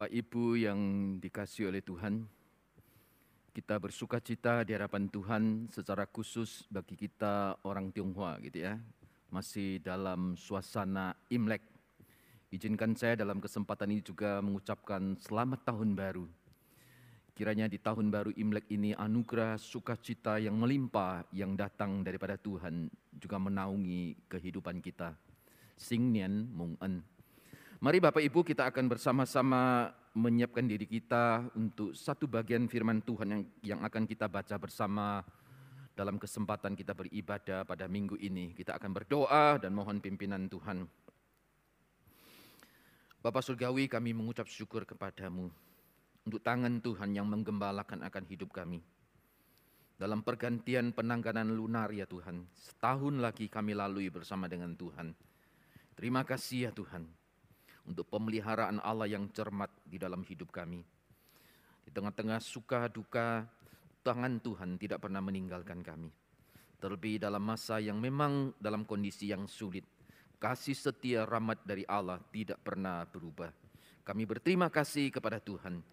Bapak Ibu yang dikasih oleh Tuhan, kita bersuka cita di hadapan Tuhan secara khusus bagi kita orang Tionghoa gitu ya. Masih dalam suasana Imlek. Izinkan saya dalam kesempatan ini juga mengucapkan selamat tahun baru. Kiranya di tahun baru Imlek ini anugerah sukacita yang melimpah yang datang daripada Tuhan juga menaungi kehidupan kita. Sing Nian Mung En. Mari Bapak Ibu kita akan bersama-sama menyiapkan diri kita untuk satu bagian firman Tuhan yang, yang akan kita baca bersama dalam kesempatan kita beribadah pada minggu ini. Kita akan berdoa dan mohon pimpinan Tuhan. Bapak Surgawi kami mengucap syukur kepadamu untuk tangan Tuhan yang menggembalakan akan hidup kami. Dalam pergantian penangganan lunar ya Tuhan, setahun lagi kami lalui bersama dengan Tuhan. Terima kasih ya Tuhan untuk pemeliharaan Allah yang cermat di dalam hidup kami. Di tengah-tengah suka duka, tangan Tuhan tidak pernah meninggalkan kami. Terlebih dalam masa yang memang dalam kondisi yang sulit, kasih setia rahmat dari Allah tidak pernah berubah. Kami berterima kasih kepada Tuhan.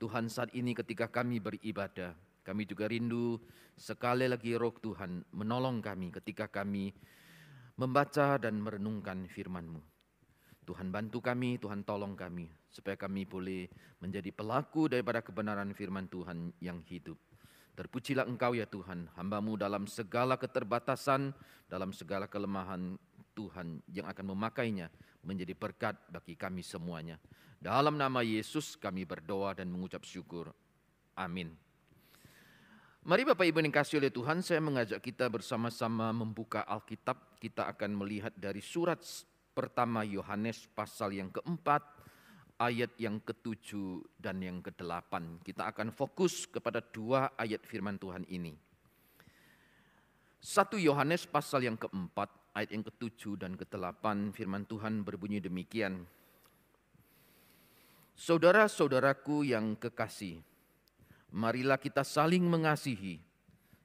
Tuhan saat ini ketika kami beribadah, kami juga rindu sekali lagi roh Tuhan menolong kami ketika kami membaca dan merenungkan firman-Mu. Tuhan bantu kami, Tuhan tolong kami, supaya kami boleh menjadi pelaku daripada kebenaran firman Tuhan yang hidup. Terpujilah engkau ya Tuhan, hambamu dalam segala keterbatasan, dalam segala kelemahan Tuhan yang akan memakainya menjadi berkat bagi kami semuanya. Dalam nama Yesus kami berdoa dan mengucap syukur. Amin. Mari Bapak Ibu yang kasih oleh Tuhan, saya mengajak kita bersama-sama membuka Alkitab. Kita akan melihat dari surat pertama Yohanes pasal yang keempat, ayat yang ketujuh dan yang kedelapan. Kita akan fokus kepada dua ayat firman Tuhan ini. Satu Yohanes pasal yang keempat, ayat yang ketujuh dan kedelapan firman Tuhan berbunyi demikian. Saudara-saudaraku yang kekasih, marilah kita saling mengasihi,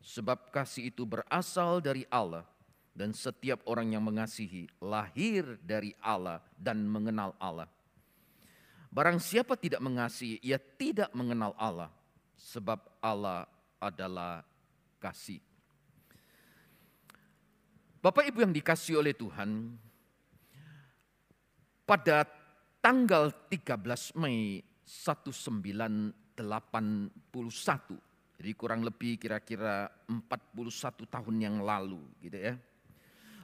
sebab kasih itu berasal dari Allah dan setiap orang yang mengasihi lahir dari Allah dan mengenal Allah. Barang siapa tidak mengasihi, ia tidak mengenal Allah, sebab Allah adalah kasih. Bapak Ibu yang dikasih oleh Tuhan, pada tanggal 13 Mei 1981, jadi kurang lebih kira-kira 41 tahun yang lalu gitu ya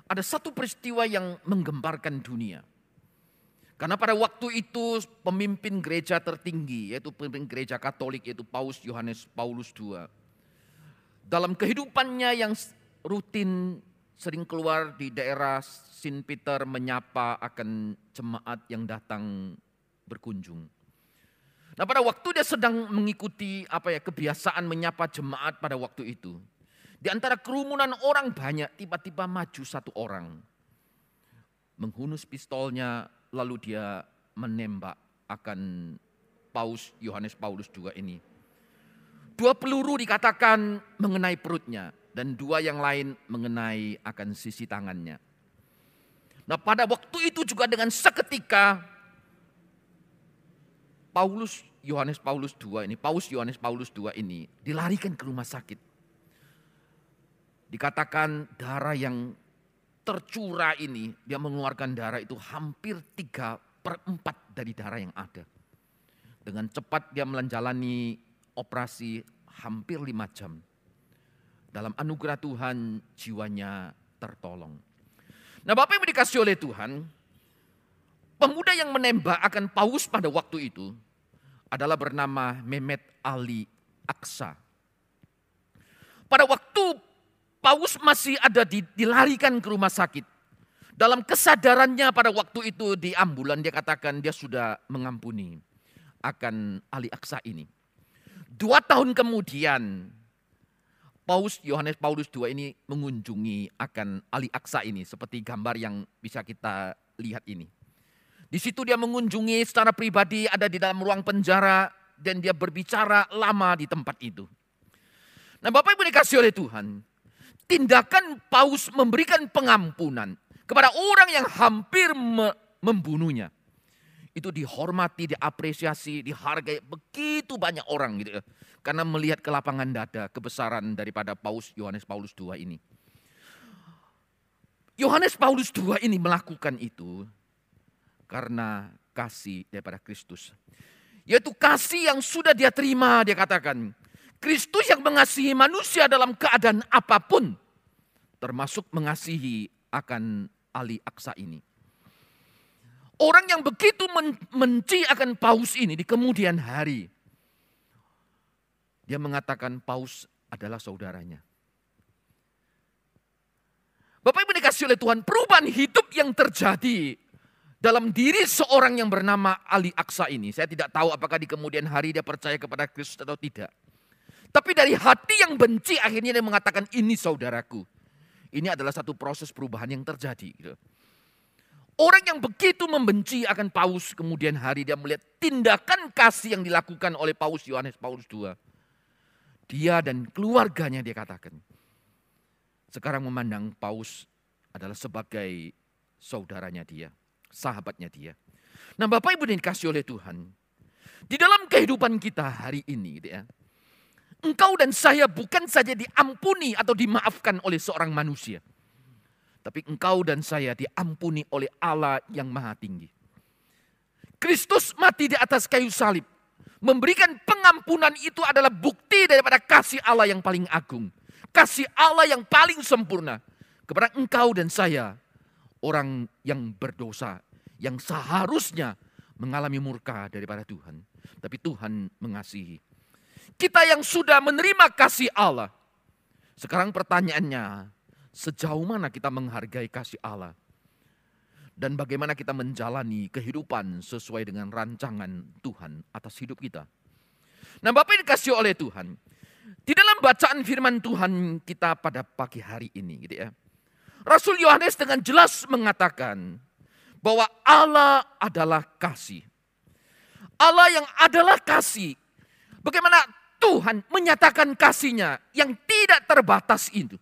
ada satu peristiwa yang menggemparkan dunia. Karena pada waktu itu pemimpin gereja tertinggi, yaitu pemimpin gereja katolik, yaitu Paus Yohanes Paulus II. Dalam kehidupannya yang rutin sering keluar di daerah Sin Peter menyapa akan jemaat yang datang berkunjung. Nah pada waktu dia sedang mengikuti apa ya kebiasaan menyapa jemaat pada waktu itu. Di antara kerumunan orang banyak, tiba-tiba maju satu orang. Menghunus pistolnya, lalu dia menembak akan Paus Yohanes Paulus II ini. Dua peluru dikatakan mengenai perutnya dan dua yang lain mengenai akan sisi tangannya. Nah pada waktu itu juga dengan seketika Paulus Yohanes Paulus II ini, Paus Yohanes Paulus II ini dilarikan ke rumah sakit. Dikatakan darah yang tercurah ini, dia mengeluarkan darah itu hampir tiga per empat dari darah yang ada. Dengan cepat dia menjalani operasi hampir lima jam. Dalam anugerah Tuhan jiwanya tertolong. Nah Bapak Ibu dikasih oleh Tuhan, pemuda yang menembak akan paus pada waktu itu adalah bernama Mehmet Ali Aksa. Pada waktu Paus masih ada di, dilarikan ke rumah sakit. Dalam kesadarannya pada waktu itu di ambulan dia katakan dia sudah mengampuni akan Ali Aksa ini. Dua tahun kemudian Paus Yohanes Paulus II ini mengunjungi akan Ali Aksa ini seperti gambar yang bisa kita lihat ini. Di situ dia mengunjungi secara pribadi ada di dalam ruang penjara dan dia berbicara lama di tempat itu. Nah Bapak Ibu dikasih oleh Tuhan, tindakan Paus memberikan pengampunan kepada orang yang hampir me membunuhnya. itu dihormati, diapresiasi, dihargai begitu banyak orang gitu ya. Karena melihat kelapangan dada, kebesaran daripada Paus Yohanes Paulus II ini. Yohanes Paulus II ini melakukan itu karena kasih daripada Kristus. Yaitu kasih yang sudah dia terima, dia katakan. Kristus yang mengasihi manusia dalam keadaan apa pun. Termasuk mengasihi akan Ali Aksa ini. Orang yang begitu menci akan paus ini di kemudian hari. Dia mengatakan paus adalah saudaranya. Bapak Ibu dikasih oleh Tuhan, perubahan hidup yang terjadi dalam diri seorang yang bernama Ali Aksa ini. Saya tidak tahu apakah di kemudian hari dia percaya kepada Kristus atau tidak. Tapi dari hati yang benci akhirnya dia mengatakan ini saudaraku. Ini adalah satu proses perubahan yang terjadi. Gitu. Orang yang begitu membenci akan Paus kemudian hari dia melihat tindakan kasih yang dilakukan oleh Paus Yohanes Paulus II. Dia dan keluarganya dia katakan. Sekarang memandang Paus adalah sebagai saudaranya dia, sahabatnya dia. Nah Bapak Ibu dikasih oleh Tuhan. Di dalam kehidupan kita hari ini gitu ya. Engkau dan saya bukan saja diampuni atau dimaafkan oleh seorang manusia tapi engkau dan saya diampuni oleh Allah yang maha tinggi. Kristus mati di atas kayu salib. Memberikan pengampunan itu adalah bukti daripada kasih Allah yang paling agung. Kasih Allah yang paling sempurna. Kepada engkau dan saya. Orang yang berdosa. Yang seharusnya mengalami murka daripada Tuhan. Tapi Tuhan mengasihi. Kita yang sudah menerima kasih Allah. Sekarang pertanyaannya, Sejauh mana kita menghargai kasih Allah. Dan bagaimana kita menjalani kehidupan sesuai dengan rancangan Tuhan atas hidup kita. Nah Bapak dikasih oleh Tuhan. Di dalam bacaan firman Tuhan kita pada pagi hari ini gitu ya. Rasul Yohanes dengan jelas mengatakan bahwa Allah adalah kasih. Allah yang adalah kasih. Bagaimana Tuhan menyatakan kasihnya yang tidak terbatas itu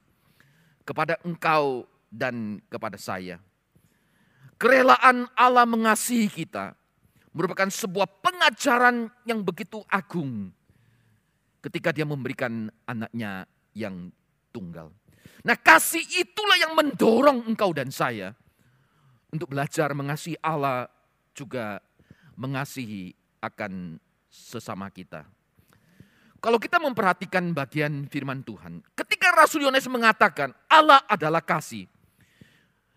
kepada engkau dan kepada saya. Kerelaan Allah mengasihi kita merupakan sebuah pengajaran yang begitu agung ketika dia memberikan anaknya yang tunggal. Nah kasih itulah yang mendorong engkau dan saya untuk belajar mengasihi Allah juga mengasihi akan sesama kita. Kalau kita memperhatikan bagian firman Tuhan, ketika Rasul Yohanes mengatakan Allah adalah kasih,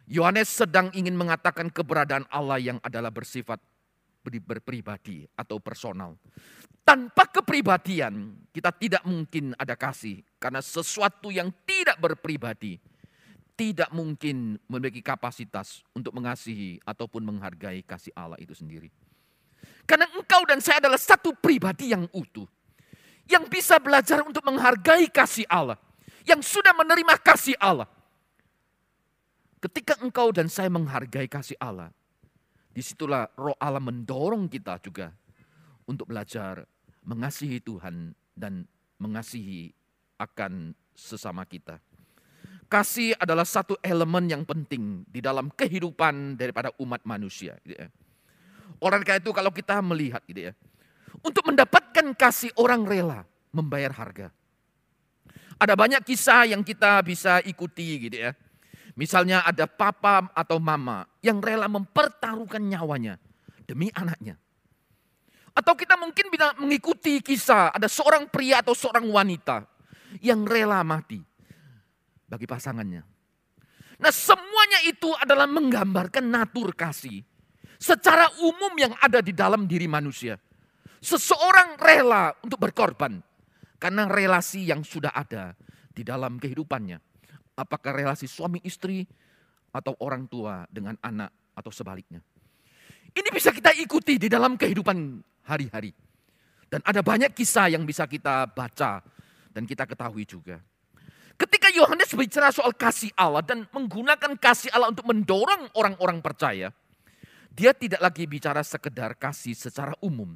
Yohanes sedang ingin mengatakan keberadaan Allah yang adalah bersifat berpribadi atau personal. Tanpa kepribadian, kita tidak mungkin ada kasih karena sesuatu yang tidak berpribadi tidak mungkin memiliki kapasitas untuk mengasihi ataupun menghargai kasih Allah itu sendiri. Karena engkau dan saya adalah satu pribadi yang utuh yang bisa belajar untuk menghargai kasih Allah, yang sudah menerima kasih Allah. Ketika engkau dan saya menghargai kasih Allah, di situlah roh Allah mendorong kita juga untuk belajar mengasihi Tuhan dan mengasihi akan sesama kita. Kasih adalah satu elemen yang penting di dalam kehidupan daripada umat manusia. Gitu ya. Orang kayak itu kalau kita melihat gitu ya, untuk mendapatkan kasih orang rela membayar harga. Ada banyak kisah yang kita bisa ikuti gitu ya. Misalnya ada papa atau mama yang rela mempertaruhkan nyawanya demi anaknya. Atau kita mungkin bisa mengikuti kisah ada seorang pria atau seorang wanita yang rela mati bagi pasangannya. Nah semuanya itu adalah menggambarkan natur kasih secara umum yang ada di dalam diri manusia. Seseorang rela untuk berkorban karena relasi yang sudah ada di dalam kehidupannya. Apakah relasi suami istri atau orang tua dengan anak atau sebaliknya. Ini bisa kita ikuti di dalam kehidupan hari-hari. Dan ada banyak kisah yang bisa kita baca dan kita ketahui juga. Ketika Yohanes bicara soal kasih Allah dan menggunakan kasih Allah untuk mendorong orang-orang percaya, dia tidak lagi bicara sekedar kasih secara umum,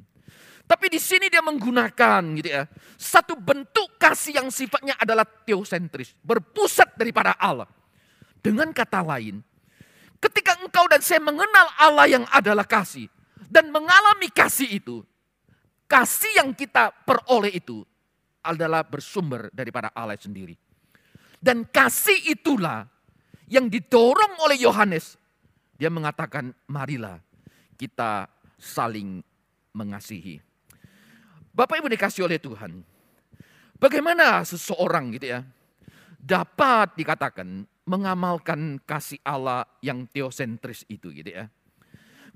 tapi di sini dia menggunakan gitu ya. Satu bentuk kasih yang sifatnya adalah teosentris. Berpusat daripada Allah. Dengan kata lain, ketika engkau dan saya mengenal Allah yang adalah kasih. Dan mengalami kasih itu, kasih yang kita peroleh itu adalah bersumber daripada Allah sendiri. Dan kasih itulah yang didorong oleh Yohanes. Dia mengatakan, marilah kita saling mengasihi. Bapak Ibu dikasih oleh Tuhan. Bagaimana seseorang gitu ya dapat dikatakan mengamalkan kasih Allah yang teosentris itu gitu ya.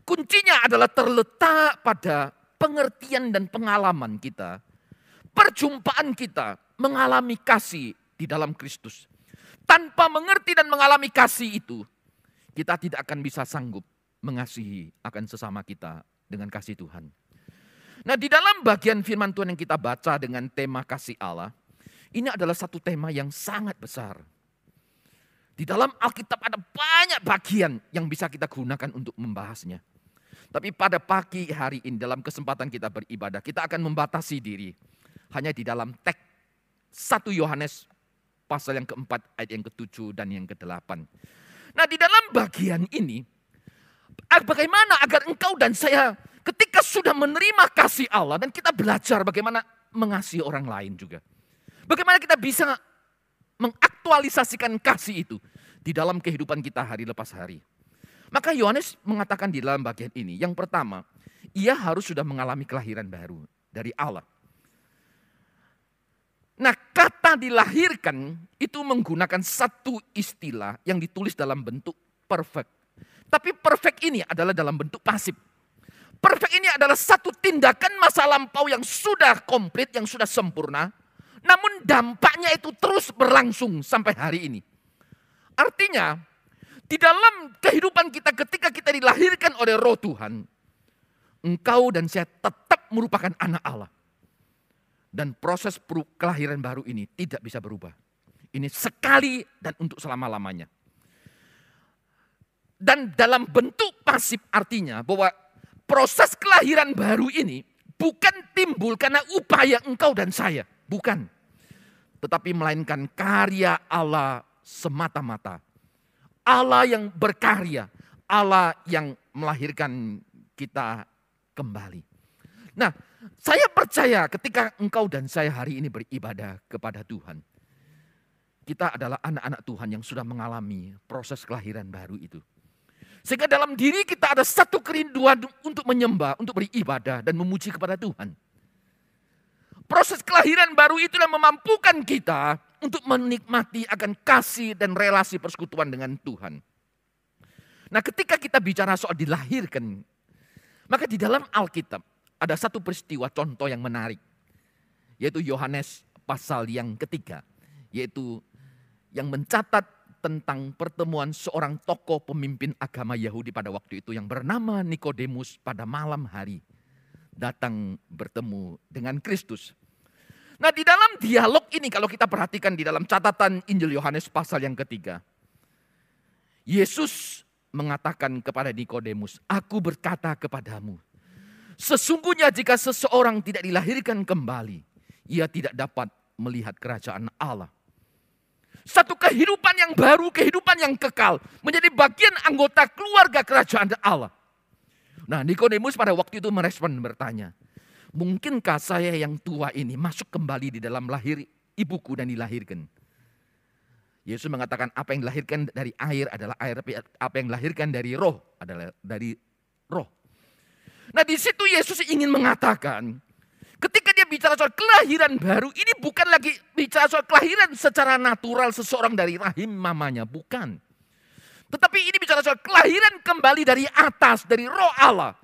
Kuncinya adalah terletak pada pengertian dan pengalaman kita. Perjumpaan kita mengalami kasih di dalam Kristus. Tanpa mengerti dan mengalami kasih itu, kita tidak akan bisa sanggup mengasihi akan sesama kita dengan kasih Tuhan. Nah di dalam bagian firman Tuhan yang kita baca dengan tema kasih Allah, ini adalah satu tema yang sangat besar. Di dalam Alkitab ada banyak bagian yang bisa kita gunakan untuk membahasnya. Tapi pada pagi hari ini dalam kesempatan kita beribadah, kita akan membatasi diri hanya di dalam teks 1 Yohanes pasal yang keempat ayat yang ketujuh dan yang kedelapan. Nah di dalam bagian ini, bagaimana agar engkau dan saya ketika sudah menerima kasih Allah dan kita belajar bagaimana mengasihi orang lain juga. Bagaimana kita bisa mengaktualisasikan kasih itu di dalam kehidupan kita hari lepas hari. Maka Yohanes mengatakan di dalam bagian ini, yang pertama, ia harus sudah mengalami kelahiran baru dari Allah. Nah, kata dilahirkan itu menggunakan satu istilah yang ditulis dalam bentuk perfect. Tapi perfect ini adalah dalam bentuk pasif. Perfect ini adalah satu tindakan masa lampau yang sudah komplit, yang sudah sempurna. Namun dampaknya itu terus berlangsung sampai hari ini. Artinya, di dalam kehidupan kita ketika kita dilahirkan oleh roh Tuhan, engkau dan saya tetap merupakan anak Allah. Dan proses kelahiran baru ini tidak bisa berubah. Ini sekali dan untuk selama-lamanya. Dan dalam bentuk pasif artinya bahwa proses kelahiran baru ini bukan timbul karena upaya engkau dan saya. Bukan. Tetapi melainkan karya Allah semata-mata Allah yang berkarya, Allah yang melahirkan kita kembali. Nah, saya percaya ketika engkau dan saya hari ini beribadah kepada Tuhan, kita adalah anak-anak Tuhan yang sudah mengalami proses kelahiran baru itu. Sehingga dalam diri kita ada satu kerinduan untuk menyembah, untuk beribadah dan memuji kepada Tuhan. Proses kelahiran baru itu yang memampukan kita untuk menikmati akan kasih dan relasi persekutuan dengan Tuhan. Nah ketika kita bicara soal dilahirkan, maka di dalam Alkitab ada satu peristiwa contoh yang menarik. Yaitu Yohanes pasal yang ketiga. Yaitu yang mencatat tentang pertemuan seorang tokoh pemimpin agama Yahudi pada waktu itu yang bernama Nikodemus pada malam hari datang bertemu dengan Kristus. Nah di dalam dialog ini kalau kita perhatikan di dalam catatan Injil Yohanes pasal yang ketiga. Yesus mengatakan kepada Nikodemus, aku berkata kepadamu, sesungguhnya jika seseorang tidak dilahirkan kembali, ia tidak dapat melihat kerajaan Allah. Satu kehidupan yang baru, kehidupan yang kekal, menjadi bagian anggota keluarga kerajaan Allah. Nah Nikodemus pada waktu itu merespon bertanya, mungkinkah saya yang tua ini masuk kembali di dalam lahir ibuku dan dilahirkan? Yesus mengatakan apa yang dilahirkan dari air adalah air, apa yang dilahirkan dari roh adalah dari roh. Nah di situ Yesus ingin mengatakan, ketika dia bicara soal kelahiran baru, ini bukan lagi bicara soal kelahiran secara natural seseorang dari rahim mamanya, bukan. Tetapi ini bicara soal kelahiran kembali dari atas, dari roh Allah.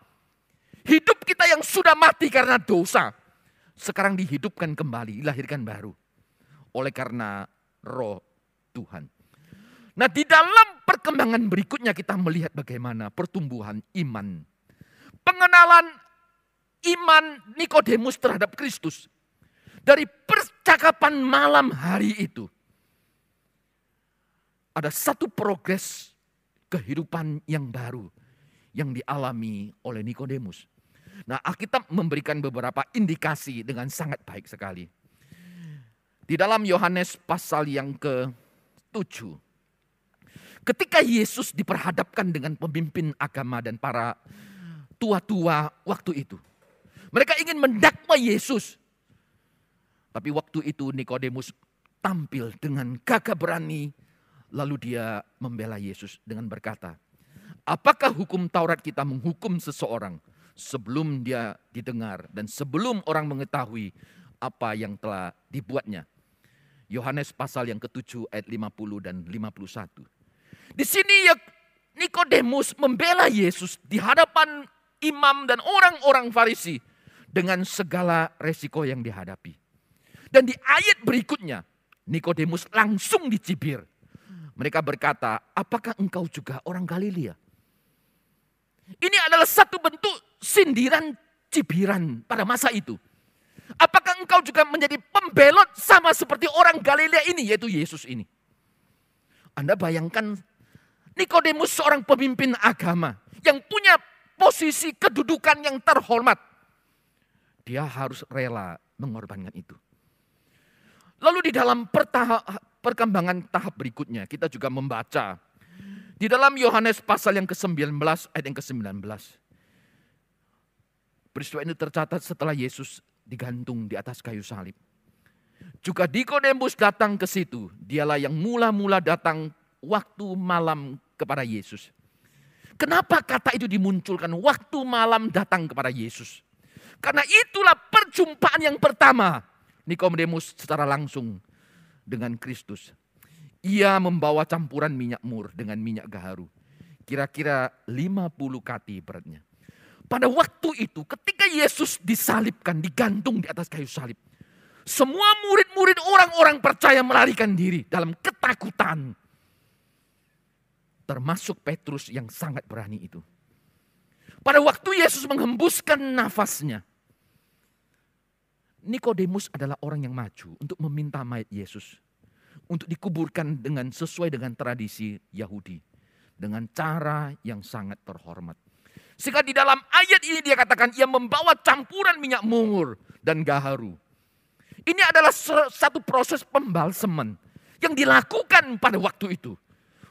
Hidup kita yang sudah mati karena dosa. Sekarang dihidupkan kembali, dilahirkan baru. Oleh karena roh Tuhan. Nah di dalam perkembangan berikutnya kita melihat bagaimana pertumbuhan iman. Pengenalan iman Nikodemus terhadap Kristus. Dari percakapan malam hari itu. Ada satu progres kehidupan yang baru yang dialami oleh Nikodemus. Nah, Alkitab memberikan beberapa indikasi dengan sangat baik sekali. Di dalam Yohanes pasal yang ke-7. Ketika Yesus diperhadapkan dengan pemimpin agama dan para tua-tua waktu itu. Mereka ingin mendakwa Yesus. Tapi waktu itu Nikodemus tampil dengan gagah berani. Lalu dia membela Yesus dengan berkata, apakah hukum Taurat kita menghukum seseorang sebelum dia didengar dan sebelum orang mengetahui apa yang telah dibuatnya. Yohanes pasal yang ketujuh ayat 50 dan 51. Di sini ya Nikodemus membela Yesus di hadapan imam dan orang-orang Farisi dengan segala resiko yang dihadapi. Dan di ayat berikutnya Nikodemus langsung dicibir. Mereka berkata, apakah engkau juga orang Galilea? Ini adalah satu bentuk sindiran cibiran pada masa itu. Apakah engkau juga menjadi pembelot sama seperti orang Galilea ini, yaitu Yesus ini? Anda bayangkan Nikodemus seorang pemimpin agama yang punya posisi kedudukan yang terhormat. Dia harus rela mengorbankan itu. Lalu di dalam perkembangan tahap berikutnya kita juga membaca di dalam Yohanes pasal yang ke-19 ayat yang ke-19. Peristiwa ini tercatat setelah Yesus digantung di atas kayu salib. Juga Nikodemus datang ke situ. Dialah yang mula-mula datang waktu malam kepada Yesus. Kenapa kata itu dimunculkan waktu malam datang kepada Yesus? Karena itulah perjumpaan yang pertama Nikodemus secara langsung dengan Kristus. Ia membawa campuran minyak mur dengan minyak gaharu. Kira-kira 50 kati beratnya. Pada waktu itu ketika Yesus disalibkan, digantung di atas kayu salib. Semua murid-murid orang-orang percaya melarikan diri dalam ketakutan. Termasuk Petrus yang sangat berani itu. Pada waktu Yesus menghembuskan nafasnya. Nikodemus adalah orang yang maju untuk meminta mayat Yesus untuk dikuburkan dengan sesuai dengan tradisi Yahudi dengan cara yang sangat terhormat. Sehingga di dalam ayat ini dia katakan ia membawa campuran minyak mungur dan gaharu. Ini adalah satu proses pembalseman yang dilakukan pada waktu itu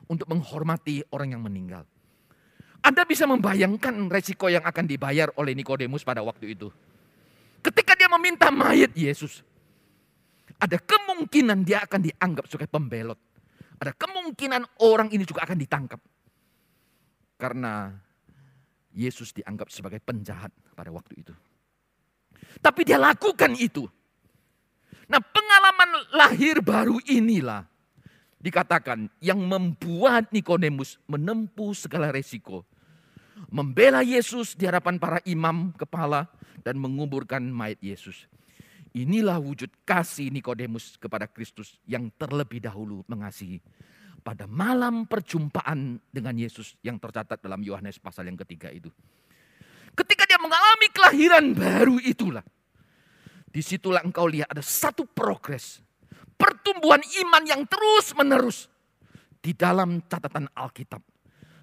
untuk menghormati orang yang meninggal. Anda bisa membayangkan resiko yang akan dibayar oleh Nikodemus pada waktu itu. Ketika dia meminta mayat Yesus, ada kemungkinan dia akan dianggap sebagai pembelot. Ada kemungkinan orang ini juga akan ditangkap. Karena Yesus dianggap sebagai penjahat pada waktu itu. Tapi dia lakukan itu. Nah pengalaman lahir baru inilah dikatakan yang membuat Nikodemus menempuh segala resiko. Membela Yesus di hadapan para imam kepala dan menguburkan mayat Yesus. Inilah wujud kasih Nikodemus kepada Kristus yang terlebih dahulu mengasihi. Pada malam perjumpaan dengan Yesus yang tercatat dalam Yohanes pasal yang ketiga itu. Ketika dia mengalami kelahiran baru itulah. Di situlah engkau lihat ada satu progres. Pertumbuhan iman yang terus menerus. Di dalam catatan Alkitab.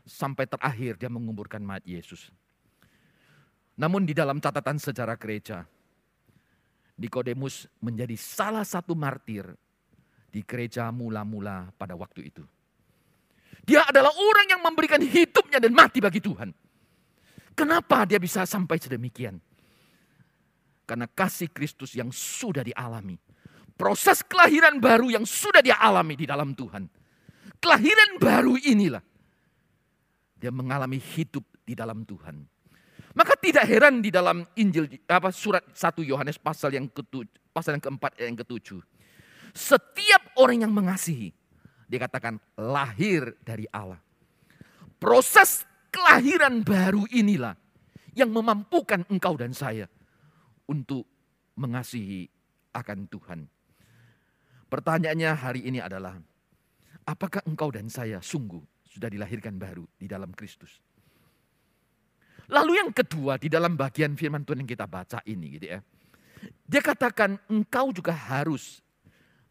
Sampai terakhir dia menguburkan mayat Yesus. Namun di dalam catatan sejarah gereja, Nikodemus menjadi salah satu martir di gereja mula-mula pada waktu itu. Dia adalah orang yang memberikan hidupnya dan mati bagi Tuhan. Kenapa dia bisa sampai sedemikian? Karena kasih Kristus yang sudah dialami. Proses kelahiran baru yang sudah dia alami di dalam Tuhan. Kelahiran baru inilah. Dia mengalami hidup di dalam Tuhan maka tidak heran di dalam Injil apa surat 1 Yohanes pasal yang ketujuh, pasal yang keempat yang ketujuh. Setiap orang yang mengasihi dikatakan lahir dari Allah. Proses kelahiran baru inilah yang memampukan engkau dan saya untuk mengasihi akan Tuhan. Pertanyaannya hari ini adalah, apakah engkau dan saya sungguh sudah dilahirkan baru di dalam Kristus? Lalu yang kedua di dalam bagian firman Tuhan yang kita baca ini gitu ya. Dia katakan engkau juga harus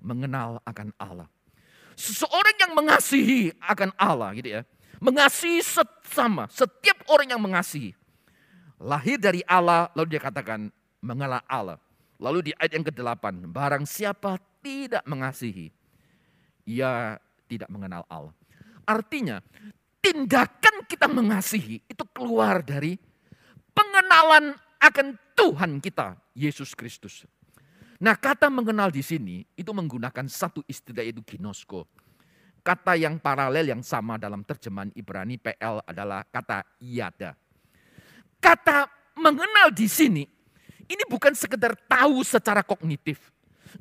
mengenal akan Allah. Seseorang yang mengasihi akan Allah gitu ya. Mengasihi sesama, setiap orang yang mengasihi. Lahir dari Allah lalu dia katakan mengenal Allah. Lalu di ayat yang ke-8, barang siapa tidak mengasihi, ia tidak mengenal Allah. Artinya tindakan kita mengasihi itu keluar dari pengenalan akan Tuhan kita, Yesus Kristus. Nah kata mengenal di sini itu menggunakan satu istilah yaitu ginosko. Kata yang paralel yang sama dalam terjemahan Ibrani PL adalah kata yada. Kata mengenal di sini ini bukan sekedar tahu secara kognitif.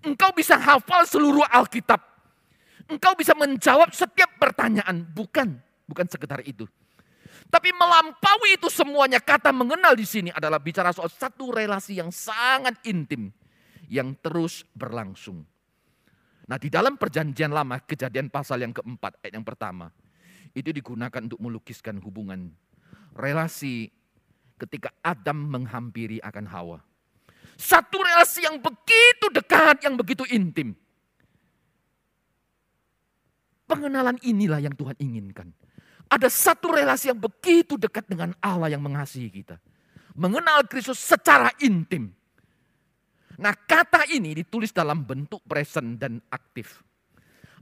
Engkau bisa hafal seluruh Alkitab. Engkau bisa menjawab setiap pertanyaan. Bukan, bukan sekedar itu. Tapi melampaui itu semuanya kata mengenal di sini adalah bicara soal satu relasi yang sangat intim yang terus berlangsung. Nah di dalam perjanjian lama kejadian pasal yang keempat ayat yang pertama itu digunakan untuk melukiskan hubungan relasi ketika Adam menghampiri akan Hawa. Satu relasi yang begitu dekat, yang begitu intim. Pengenalan inilah yang Tuhan inginkan. Ada satu relasi yang begitu dekat dengan Allah yang mengasihi kita. Mengenal Kristus secara intim. Nah kata ini ditulis dalam bentuk present dan aktif.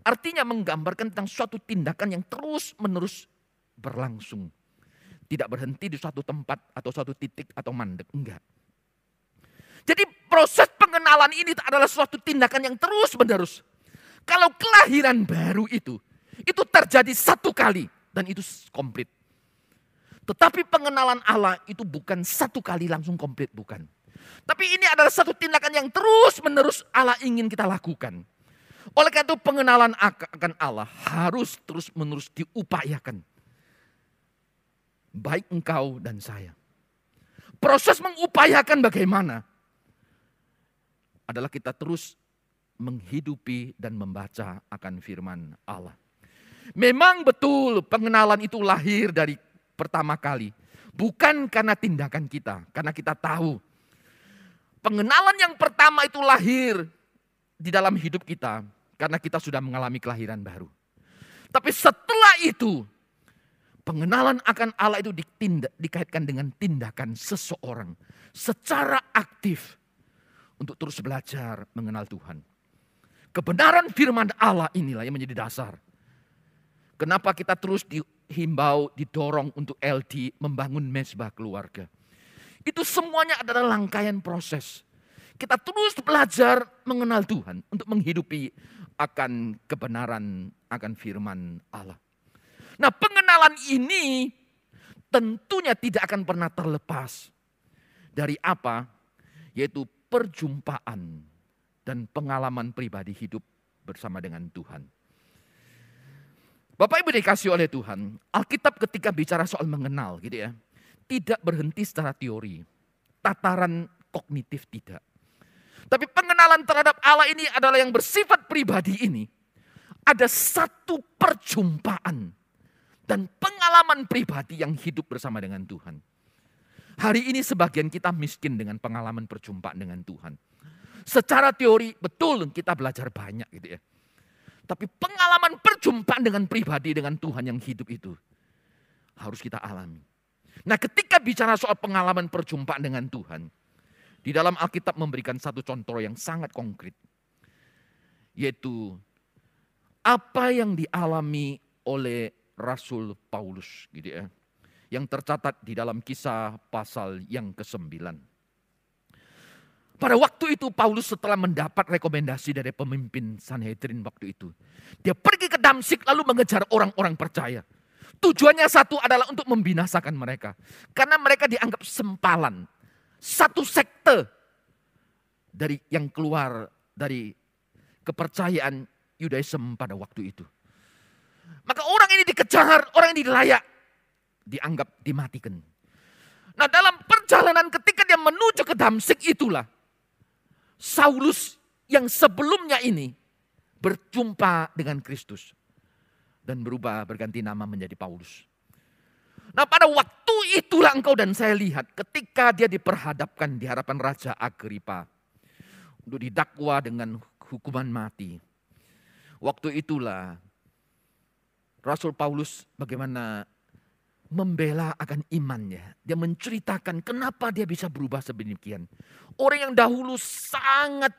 Artinya menggambarkan tentang suatu tindakan yang terus menerus berlangsung. Tidak berhenti di suatu tempat atau suatu titik atau mandek. Enggak. Jadi proses pengenalan ini adalah suatu tindakan yang terus menerus. Kalau kelahiran baru itu, itu terjadi satu kali dan itu komplit. Tetapi pengenalan Allah itu bukan satu kali langsung komplit, bukan. Tapi ini adalah satu tindakan yang terus menerus Allah ingin kita lakukan. Oleh karena itu pengenalan akan Allah harus terus menerus diupayakan. Baik engkau dan saya. Proses mengupayakan bagaimana? Adalah kita terus menghidupi dan membaca akan firman Allah. Memang betul pengenalan itu lahir dari pertama kali. Bukan karena tindakan kita, karena kita tahu. Pengenalan yang pertama itu lahir di dalam hidup kita karena kita sudah mengalami kelahiran baru. Tapi setelah itu, pengenalan akan Allah itu ditindak, dikaitkan dengan tindakan seseorang secara aktif untuk terus belajar mengenal Tuhan. Kebenaran firman Allah inilah yang menjadi dasar Kenapa kita terus dihimbau, didorong untuk LD membangun mesbah keluarga. Itu semuanya adalah rangkaian proses. Kita terus belajar mengenal Tuhan untuk menghidupi akan kebenaran, akan firman Allah. Nah pengenalan ini tentunya tidak akan pernah terlepas dari apa? Yaitu perjumpaan dan pengalaman pribadi hidup bersama dengan Tuhan. Bapak Ibu dikasih oleh Tuhan, Alkitab ketika bicara soal mengenal gitu ya, tidak berhenti secara teori, tataran kognitif tidak. Tapi pengenalan terhadap Allah ini adalah yang bersifat pribadi ini. Ada satu perjumpaan dan pengalaman pribadi yang hidup bersama dengan Tuhan. Hari ini sebagian kita miskin dengan pengalaman perjumpaan dengan Tuhan. Secara teori betul kita belajar banyak gitu ya. Tapi pengalaman perjumpaan dengan pribadi dengan Tuhan yang hidup itu harus kita alami. Nah ketika bicara soal pengalaman perjumpaan dengan Tuhan, di dalam Alkitab memberikan satu contoh yang sangat konkret. Yaitu apa yang dialami oleh Rasul Paulus gitu ya. Yang tercatat di dalam kisah pasal yang ke-9. Pada waktu itu Paulus setelah mendapat rekomendasi dari pemimpin Sanhedrin waktu itu. Dia pergi ke Damsik lalu mengejar orang-orang percaya. Tujuannya satu adalah untuk membinasakan mereka. Karena mereka dianggap sempalan. Satu sekte dari yang keluar dari kepercayaan Yudaism pada waktu itu. Maka orang ini dikejar, orang ini dilayak. Dianggap dimatikan. Nah dalam perjalanan ketika dia menuju ke Damsik itulah Saulus yang sebelumnya ini berjumpa dengan Kristus dan berubah berganti nama menjadi Paulus. Nah pada waktu itulah engkau dan saya lihat ketika dia diperhadapkan di hadapan Raja Agripa untuk didakwa dengan hukuman mati. Waktu itulah Rasul Paulus bagaimana membela akan imannya. Dia menceritakan kenapa dia bisa berubah sedemikian. Orang yang dahulu sangat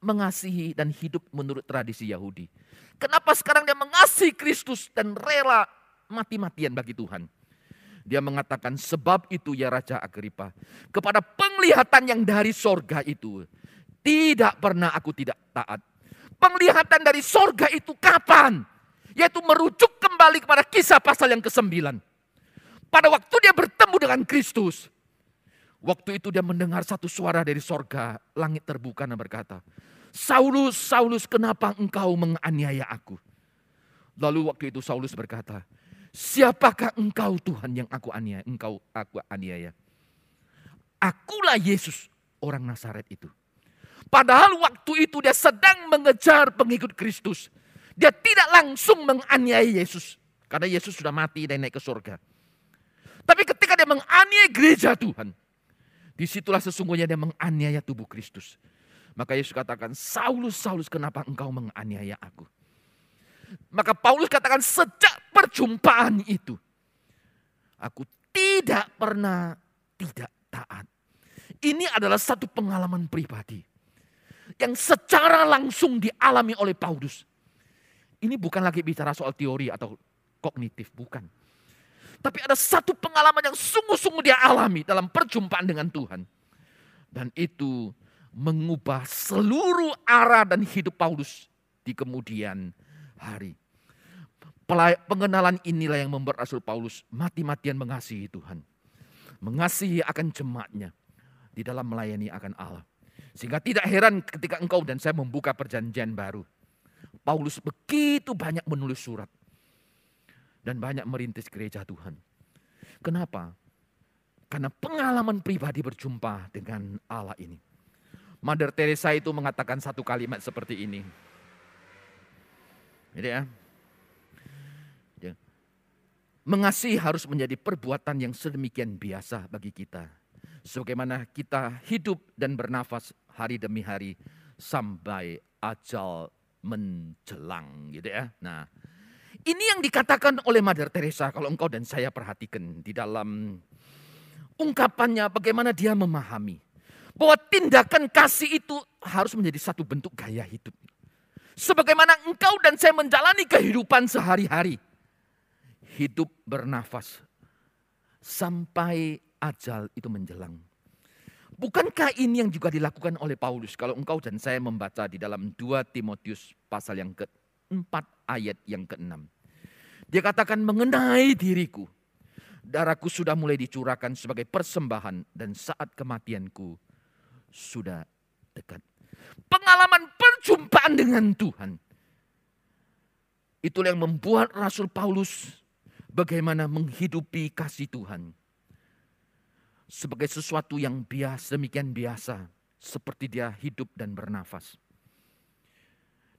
mengasihi dan hidup menurut tradisi Yahudi. Kenapa sekarang dia mengasihi Kristus dan rela mati-matian bagi Tuhan. Dia mengatakan sebab itu ya Raja Agripa. Kepada penglihatan yang dari sorga itu. Tidak pernah aku tidak taat. Penglihatan dari sorga itu kapan? Yaitu merujuk kembali kepada kisah pasal yang ke-9. Pada waktu dia bertemu dengan Kristus. Waktu itu dia mendengar satu suara dari sorga. Langit terbuka dan berkata. Saulus, Saulus kenapa engkau menganiaya aku? Lalu waktu itu Saulus berkata, siapakah engkau Tuhan yang aku aniaya, engkau aku aniaya? Akulah Yesus orang Nazaret itu. Padahal waktu itu dia sedang mengejar pengikut Kristus. Dia tidak langsung menganiaya Yesus. Karena Yesus sudah mati dan naik ke surga. Tapi ketika dia menganiaya gereja Tuhan. Di situlah sesungguhnya dia menganiaya tubuh Kristus. Maka Yesus katakan, Saulus, Saulus kenapa engkau menganiaya aku? Maka Paulus katakan sejak perjumpaan itu. Aku tidak pernah tidak taat. Ini adalah satu pengalaman pribadi. Yang secara langsung dialami oleh Paulus. Ini bukan lagi bicara soal teori atau kognitif, bukan. Tapi ada satu pengalaman yang sungguh-sungguh dia alami dalam perjumpaan dengan Tuhan. Dan itu mengubah seluruh arah dan hidup Paulus di kemudian hari. Pengenalan inilah yang membuat Rasul Paulus mati-matian mengasihi Tuhan. Mengasihi akan jemaatnya di dalam melayani akan Allah. Sehingga tidak heran ketika engkau dan saya membuka perjanjian baru. Paulus begitu banyak menulis surat dan banyak merintis gereja Tuhan. Kenapa? Karena pengalaman pribadi berjumpa dengan Allah ini. Mother Teresa itu mengatakan satu kalimat seperti ini. Jadi ya. Mengasihi harus menjadi perbuatan yang sedemikian biasa bagi kita. Sebagaimana kita hidup dan bernafas hari demi hari sampai ajal menjelang gitu ya. Nah, ini yang dikatakan oleh Mother Teresa kalau engkau dan saya perhatikan di dalam ungkapannya bagaimana dia memahami bahwa tindakan kasih itu harus menjadi satu bentuk gaya hidup. Sebagaimana engkau dan saya menjalani kehidupan sehari-hari. Hidup bernafas sampai ajal itu menjelang. Bukankah ini yang juga dilakukan oleh Paulus kalau engkau dan saya membaca di dalam 2 Timotius pasal yang ke 4 ayat yang ke-6. Dia katakan mengenai diriku. Darahku sudah mulai dicurahkan sebagai persembahan dan saat kematianku sudah dekat. Pengalaman perjumpaan dengan Tuhan. Itulah yang membuat Rasul Paulus bagaimana menghidupi kasih Tuhan. Sebagai sesuatu yang biasa, demikian biasa. Seperti dia hidup dan bernafas.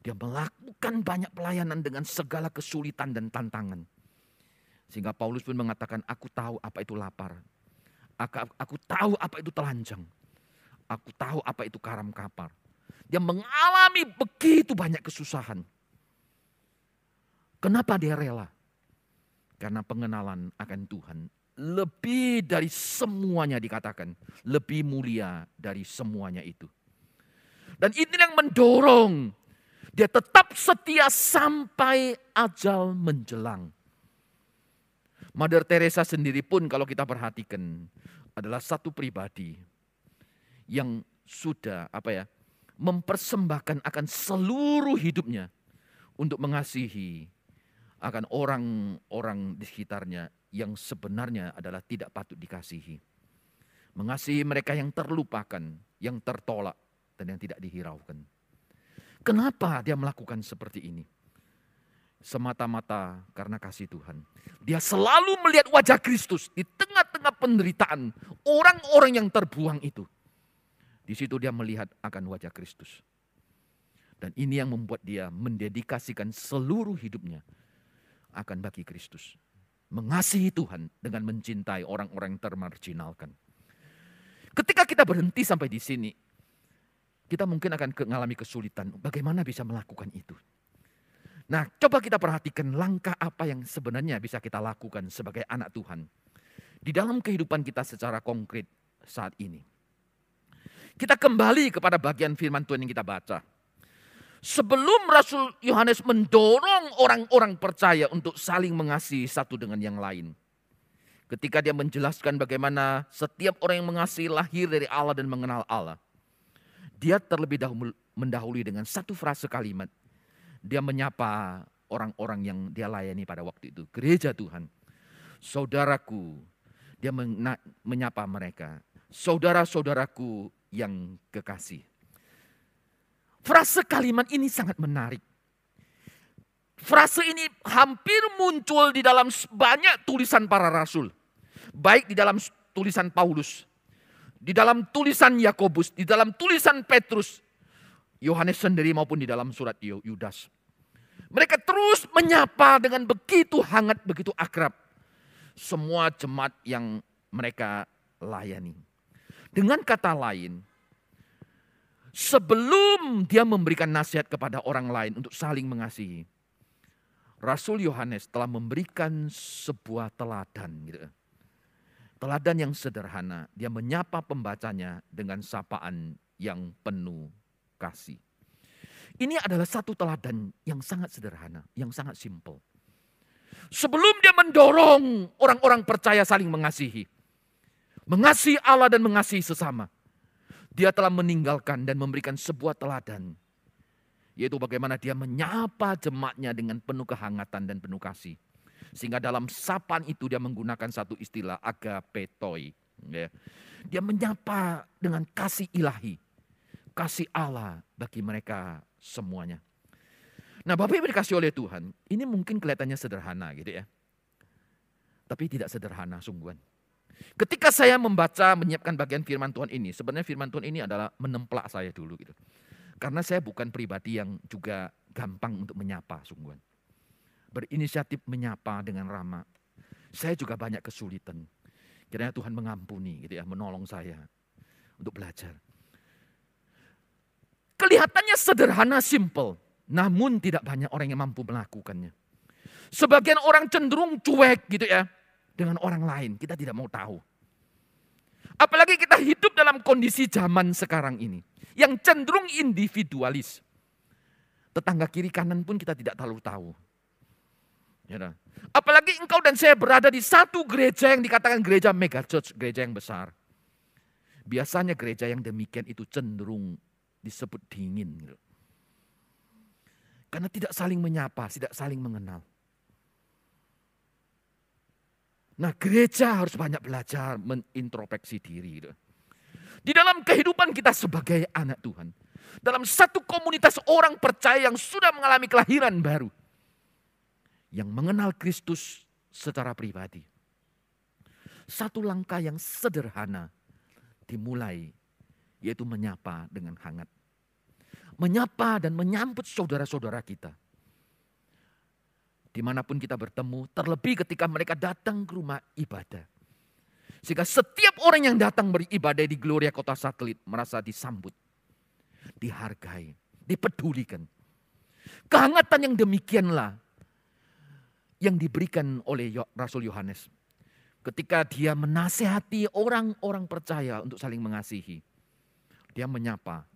Dia melakukan banyak pelayanan dengan segala kesulitan dan tantangan. Sehingga Paulus pun mengatakan, aku tahu apa itu lapar. Aku, aku tahu apa itu telanjang. Aku tahu apa itu karam kapar. Dia mengalami begitu banyak kesusahan. Kenapa dia rela? Karena pengenalan akan Tuhan lebih dari semuanya dikatakan. Lebih mulia dari semuanya itu. Dan ini yang mendorong dia tetap setia sampai ajal menjelang. Mother Teresa sendiri pun kalau kita perhatikan adalah satu pribadi yang sudah apa ya mempersembahkan akan seluruh hidupnya untuk mengasihi akan orang-orang di sekitarnya yang sebenarnya adalah tidak patut dikasihi. Mengasihi mereka yang terlupakan, yang tertolak, dan yang tidak dihiraukan. Kenapa dia melakukan seperti ini? Semata-mata karena kasih Tuhan. Dia selalu melihat wajah Kristus di tengah-tengah penderitaan orang-orang yang terbuang itu. Di situ dia melihat akan wajah Kristus. Dan ini yang membuat dia mendedikasikan seluruh hidupnya akan bagi Kristus. Mengasihi Tuhan dengan mencintai orang-orang yang termarginalkan. Ketika kita berhenti sampai di sini, kita mungkin akan mengalami kesulitan. Bagaimana bisa melakukan itu? Nah, coba kita perhatikan langkah apa yang sebenarnya bisa kita lakukan sebagai anak Tuhan di dalam kehidupan kita secara konkret saat ini. Kita kembali kepada bagian firman Tuhan yang kita baca. Sebelum Rasul Yohanes mendorong orang-orang percaya untuk saling mengasihi satu dengan yang lain. Ketika dia menjelaskan bagaimana setiap orang yang mengasihi lahir dari Allah dan mengenal Allah. Dia terlebih dahulu mendahului dengan satu frase kalimat. Dia menyapa orang-orang yang dia layani pada waktu itu. Gereja Tuhan. Saudaraku. Dia menyapa mereka. Saudara-saudaraku yang kekasih. Frase kalimat ini sangat menarik. Frase ini hampir muncul di dalam banyak tulisan para rasul. Baik di dalam tulisan Paulus, di dalam tulisan Yakobus, di dalam tulisan Petrus, Yohanes sendiri maupun di dalam surat Yudas. Mereka terus menyapa dengan begitu hangat, begitu akrab. Semua jemaat yang mereka layani. Dengan kata lain, sebelum dia memberikan nasihat kepada orang lain untuk saling mengasihi, Rasul Yohanes telah memberikan sebuah teladan. Gitu. Teladan yang sederhana, dia menyapa pembacanya dengan sapaan yang penuh kasih. Ini adalah satu teladan yang sangat sederhana, yang sangat simpel. Sebelum dia mendorong orang-orang percaya saling mengasihi, mengasihi Allah dan mengasihi sesama, dia telah meninggalkan dan memberikan sebuah teladan, yaitu bagaimana dia menyapa jemaatnya dengan penuh kehangatan dan penuh kasih. Sehingga dalam sapaan itu dia menggunakan satu istilah agapetoi. Ya. Dia menyapa dengan kasih ilahi. Kasih Allah bagi mereka semuanya. Nah Bapak Ibu dikasih oleh Tuhan, ini mungkin kelihatannya sederhana gitu ya. Tapi tidak sederhana sungguhan. Ketika saya membaca, menyiapkan bagian firman Tuhan ini, sebenarnya firman Tuhan ini adalah menemplak saya dulu gitu. Karena saya bukan pribadi yang juga gampang untuk menyapa sungguhan berinisiatif menyapa dengan ramah. Saya juga banyak kesulitan. Kiranya Tuhan mengampuni gitu ya, menolong saya untuk belajar. Kelihatannya sederhana, simple. Namun tidak banyak orang yang mampu melakukannya. Sebagian orang cenderung cuek gitu ya. Dengan orang lain, kita tidak mau tahu. Apalagi kita hidup dalam kondisi zaman sekarang ini. Yang cenderung individualis. Tetangga kiri kanan pun kita tidak terlalu tahu. Ya, Apalagi engkau dan saya berada di satu gereja yang dikatakan gereja mega church, gereja yang besar. Biasanya gereja yang demikian itu cenderung disebut dingin. Karena tidak saling menyapa, tidak saling mengenal. Nah gereja harus banyak belajar menintrospeksi diri. Di dalam kehidupan kita sebagai anak Tuhan. Dalam satu komunitas orang percaya yang sudah mengalami kelahiran baru yang mengenal Kristus secara pribadi. Satu langkah yang sederhana dimulai, yaitu menyapa dengan hangat. Menyapa dan menyambut saudara-saudara kita. Di mana pun kita bertemu, terlebih ketika mereka datang ke rumah ibadah. Sehingga setiap orang yang datang beribadah di Gloria Kota Satelit merasa disambut, dihargai, dipedulikan. Kehangatan yang demikianlah yang diberikan oleh Rasul Yohanes. Ketika dia menasehati orang-orang percaya untuk saling mengasihi. Dia menyapa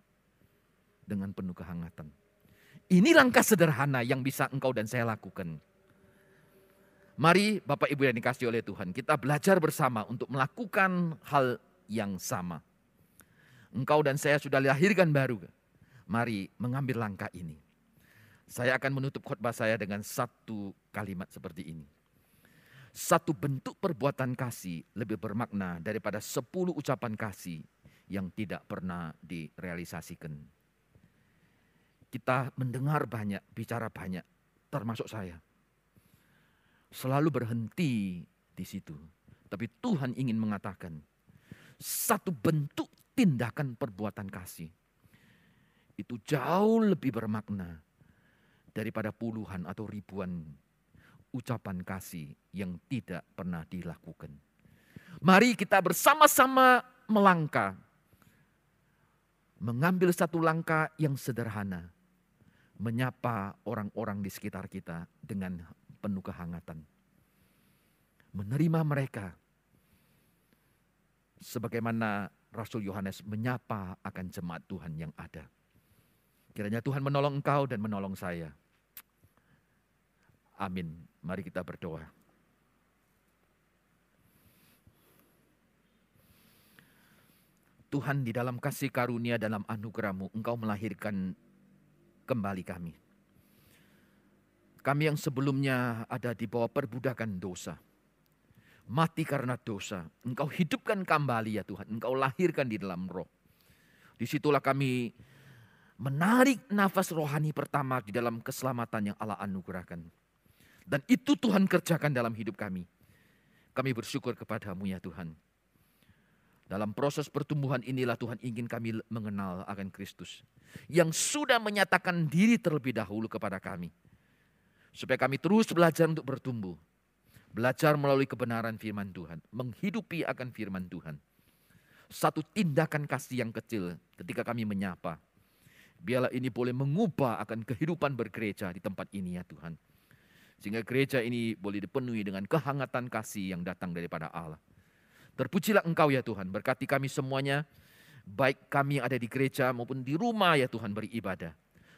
dengan penuh kehangatan. Ini langkah sederhana yang bisa engkau dan saya lakukan. Mari Bapak Ibu yang dikasih oleh Tuhan, kita belajar bersama untuk melakukan hal yang sama. Engkau dan saya sudah dilahirkan baru. Mari mengambil langkah ini. Saya akan menutup khotbah saya dengan satu kalimat seperti ini. Satu bentuk perbuatan kasih lebih bermakna daripada sepuluh ucapan kasih yang tidak pernah direalisasikan. Kita mendengar banyak, bicara banyak, termasuk saya. Selalu berhenti di situ. Tapi Tuhan ingin mengatakan, satu bentuk tindakan perbuatan kasih itu jauh lebih bermakna daripada puluhan atau ribuan ucapan kasih yang tidak pernah dilakukan. Mari kita bersama-sama melangkah, mengambil satu langkah yang sederhana, menyapa orang-orang di sekitar kita dengan penuh kehangatan. Menerima mereka sebagaimana Rasul Yohanes menyapa akan jemaat Tuhan yang ada. Kiranya Tuhan menolong engkau dan menolong saya. Amin. Mari kita berdoa. Tuhan di dalam kasih karunia dalam anugerahmu engkau melahirkan kembali kami. Kami yang sebelumnya ada di bawah perbudakan dosa. Mati karena dosa. Engkau hidupkan kembali ya Tuhan. Engkau lahirkan di dalam roh. Di situlah kami menarik nafas rohani pertama di dalam keselamatan yang Allah anugerahkan. Dan itu Tuhan kerjakan dalam hidup kami. Kami bersyukur kepadamu ya Tuhan. Dalam proses pertumbuhan inilah Tuhan ingin kami mengenal akan Kristus. Yang sudah menyatakan diri terlebih dahulu kepada kami. Supaya kami terus belajar untuk bertumbuh. Belajar melalui kebenaran firman Tuhan. Menghidupi akan firman Tuhan. Satu tindakan kasih yang kecil ketika kami menyapa. Biarlah ini boleh mengubah akan kehidupan bergereja di tempat ini ya Tuhan. Sehingga gereja ini boleh dipenuhi dengan kehangatan kasih yang datang daripada Allah. Terpujilah Engkau ya Tuhan, berkati kami semuanya, baik kami yang ada di gereja maupun di rumah ya Tuhan beribadah.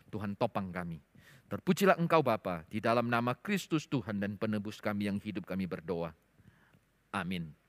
Tuhan topang kami. Terpujilah Engkau Bapa, di dalam nama Kristus Tuhan dan penebus kami yang hidup kami berdoa. Amin.